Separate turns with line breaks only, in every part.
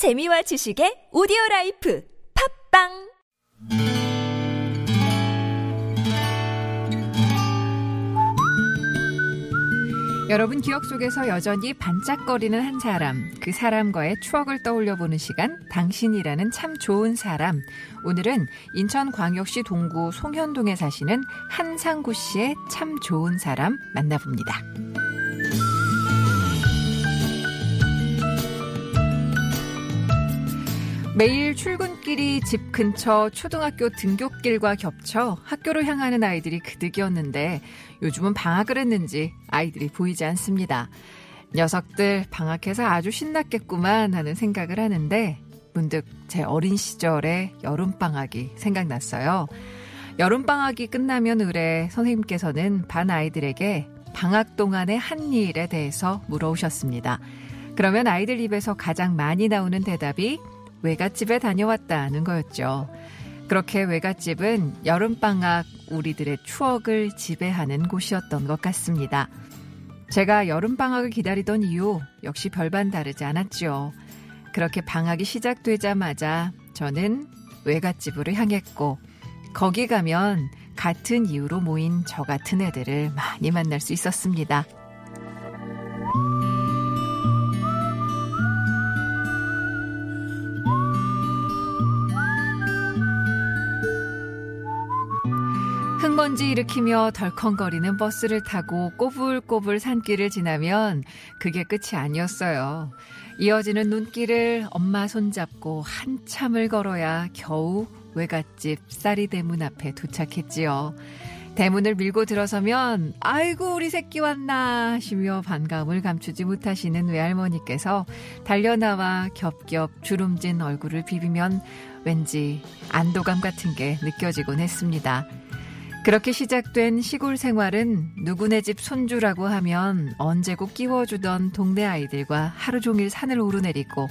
재미와 지식의 오디오 라이프 팝빵
여러분 기억 속에서 여전히 반짝거리는 한 사람, 그 사람과의 추억을 떠올려 보는 시간, 당신이라는 참 좋은 사람. 오늘은 인천광역시 동구 송현동에 사시는 한상구 씨의 참 좋은 사람 만나봅니다. 매일 출근길이 집 근처 초등학교 등굣길과 겹쳐 학교로 향하는 아이들이 그득이었는데 요즘은 방학을 했는지 아이들이 보이지 않습니다. 녀석들 방학해서 아주 신났겠구만 하는 생각을 하는데 문득 제 어린 시절의 여름방학이 생각났어요. 여름방학이 끝나면 의뢰 선생님께서는 반 아이들에게 방학 동안의 한 일에 대해서 물어오셨습니다. 그러면 아이들 입에서 가장 많이 나오는 대답이 외갓집에 다녀왔다는 거였죠. 그렇게 외갓집은 여름방학 우리들의 추억을 지배하는 곳이었던 것 같습니다. 제가 여름방학을 기다리던 이유 역시 별반 다르지 않았죠. 그렇게 방학이 시작되자마자 저는 외갓집으로 향했고, 거기 가면 같은 이유로 모인 저 같은 애들을 많이 만날 수 있었습니다. 흙먼지 일으키며 덜컹거리는 버스를 타고 꼬불꼬불 산길을 지나면 그게 끝이 아니었어요. 이어지는 눈길을 엄마 손잡고 한참을 걸어야 겨우 외갓집 쌀이 대문 앞에 도착했지요. 대문을 밀고 들어서면 아이고 우리 새끼 왔나 하시며 반감을 감추지 못하시는 외할머니께서 달려나와 겹겹 주름진 얼굴을 비비면 왠지 안도감 같은 게 느껴지곤 했습니다. 그렇게 시작된 시골 생활은 누구네 집 손주라고 하면 언제고 끼워주던 동네 아이들과 하루 종일 산을 오르내리고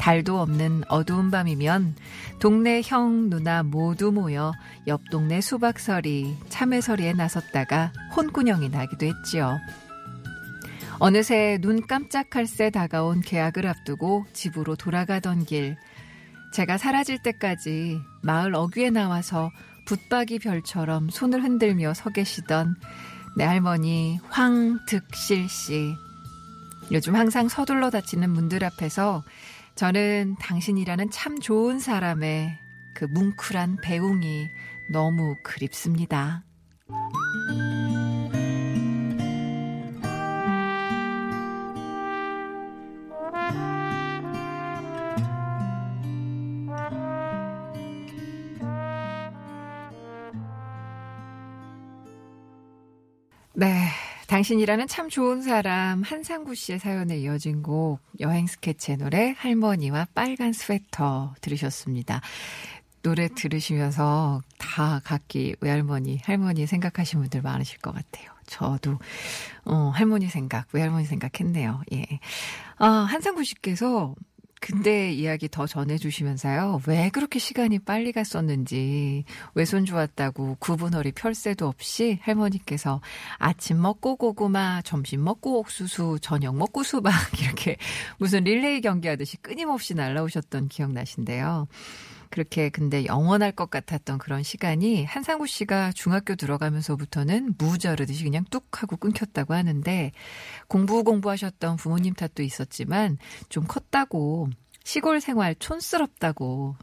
달도 없는 어두운 밤이면 동네 형, 누나 모두 모여 옆 동네 수박서리, 참외서리에 나섰다가 혼꾸녕이 나기도 했지요. 어느새 눈 깜짝할 새 다가온 계약을 앞두고 집으로 돌아가던 길. 제가 사라질 때까지 마을 어귀에 나와서 붙박이 별처럼 손을 흔들며 서 계시던 내 할머니 황득실 씨. 요즘 항상 서둘러 닫히는 문들 앞에서 저는 당신이라는 참 좋은 사람의 그 뭉클한 배웅이 너무 그립습니다. 네. 당신이라는 참 좋은 사람 한상구 씨의 사연에 이어진 곡 여행 스케치의 노래 할머니와 빨간 스웨터 들으셨습니다. 노래 들으시면서 다 각기 외할머니, 할머니 생각하시는 분들 많으실 것 같아요. 저도 어, 할머니 생각, 외할머니 생각했네요. 예. 아, 한상구 씨께서 근데 이야기 더 전해주시면서요. 왜 그렇게 시간이 빨리 갔었는지, 외손주 왔다고 구분허리 펼새도 없이 할머니께서 아침 먹고 고구마, 점심 먹고 옥수수, 저녁 먹고 수박, 이렇게 무슨 릴레이 경기하듯이 끊임없이 날라오셨던 기억나신데요. 그렇게 근데 영원할 것 같았던 그런 시간이 한상구 씨가 중학교 들어가면서부터는 무자르듯이 그냥 뚝 하고 끊겼다고 하는데 공부 공부하셨던 부모님 탓도 있었지만 좀 컸다고 시골 생활 촌스럽다고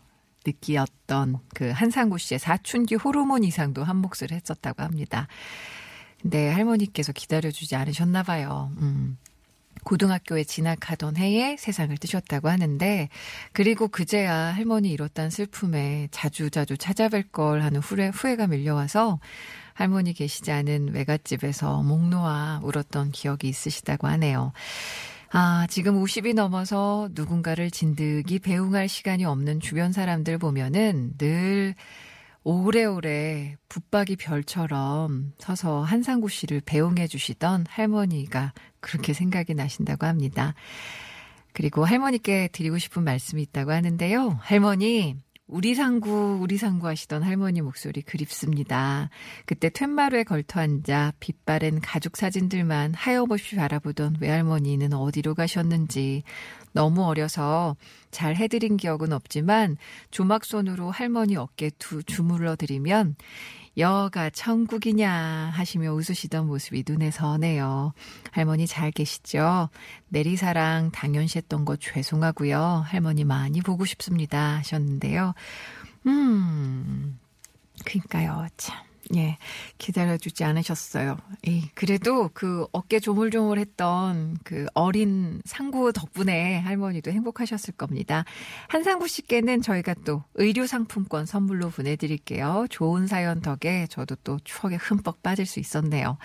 느끼었던 그 한상구 씨의 사춘기 호르몬 이상도 한 몫을 했었다고 합니다. 근데 할머니께서 기다려주지 않으셨나 봐요. 음. 고등학교에 진학하던 해에 세상을 뜨셨다고 하는데 그리고 그제야 할머니 잃었다는 슬픔에 자주자주 찾아뵐 걸 하는 후회, 후회가 밀려와서 할머니 계시지 않은 외갓집에서 목 놓아 울었던 기억이 있으시다고 하네요. 아, 지금 50이 넘어서 누군가를 진득이 배웅할 시간이 없는 주변 사람들 보면은 늘 오래오래 붙박이 별처럼 서서 한상구 씨를 배웅해 주시던 할머니가 그렇게 생각이 나신다고 합니다. 그리고 할머니께 드리고 싶은 말씀이 있다고 하는데요. 할머니, 우리 상구, 우리 상구 하시던 할머니 목소리 그립습니다. 그때 툇마루에 걸터 앉아 빛바랜 가족 사진들만 하염없이 바라보던 외할머니는 어디로 가셨는지 너무 어려서 잘 해드린 기억은 없지만 조막손으로 할머니 어깨 두 주물러 드리면 여가 천국이냐 하시며 웃으시던 모습이 눈에 선해요. 할머니 잘 계시죠? 내리사랑 당연시 했던 거 죄송하고요. 할머니 많이 보고 싶습니다 하셨는데요. 음, 그니까요, 참. 예, 기다려주지 않으셨어요. 예, 그래도 그 어깨 조물조물했던 그 어린 상구 덕분에 할머니도 행복하셨을 겁니다. 한상구 씨께는 저희가 또 의류 상품권 선물로 보내드릴게요. 좋은 사연 덕에 저도 또 추억에 흠뻑 빠질 수 있었네요.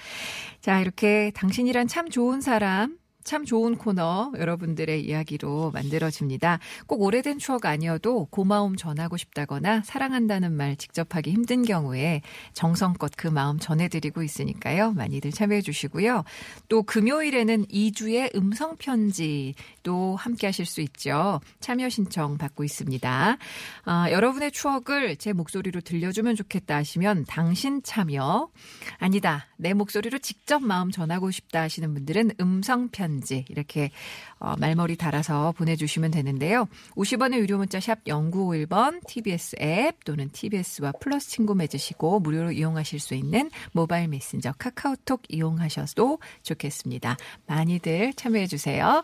자, 이렇게 당신이란 참 좋은 사람 참 좋은 코너 여러분들의 이야기로 만들어집니다. 꼭 오래된 추억 아니어도 고마움 전하고 싶다거나 사랑한다는 말 직접 하기 힘든 경우에 정성껏 그 마음 전해드리고 있으니까요. 많이들 참여해 주시고요. 또 금요일에는 2주의 음성편지 도 함께 하실 수 있죠. 참여 신청 받고 있습니다. 아, 여러분의 추억을 제 목소리로 들려주면 좋겠다 하시면 당신 참여 아니다. 내 목소리로 직접 마음 전하고 싶다 하시는 분들은 음성편지 편지 이렇게 어, 말머리 달아서 보내주시면 되는데요. 50원의 유료 문자 샵 0951번 TBS 앱 또는 TBS와 플러스 친구 맺으시고 무료로 이용하실 수 있는 모바일 메신저 카카오톡 이용하셔도 좋겠습니다. 많이들 참여해 주세요.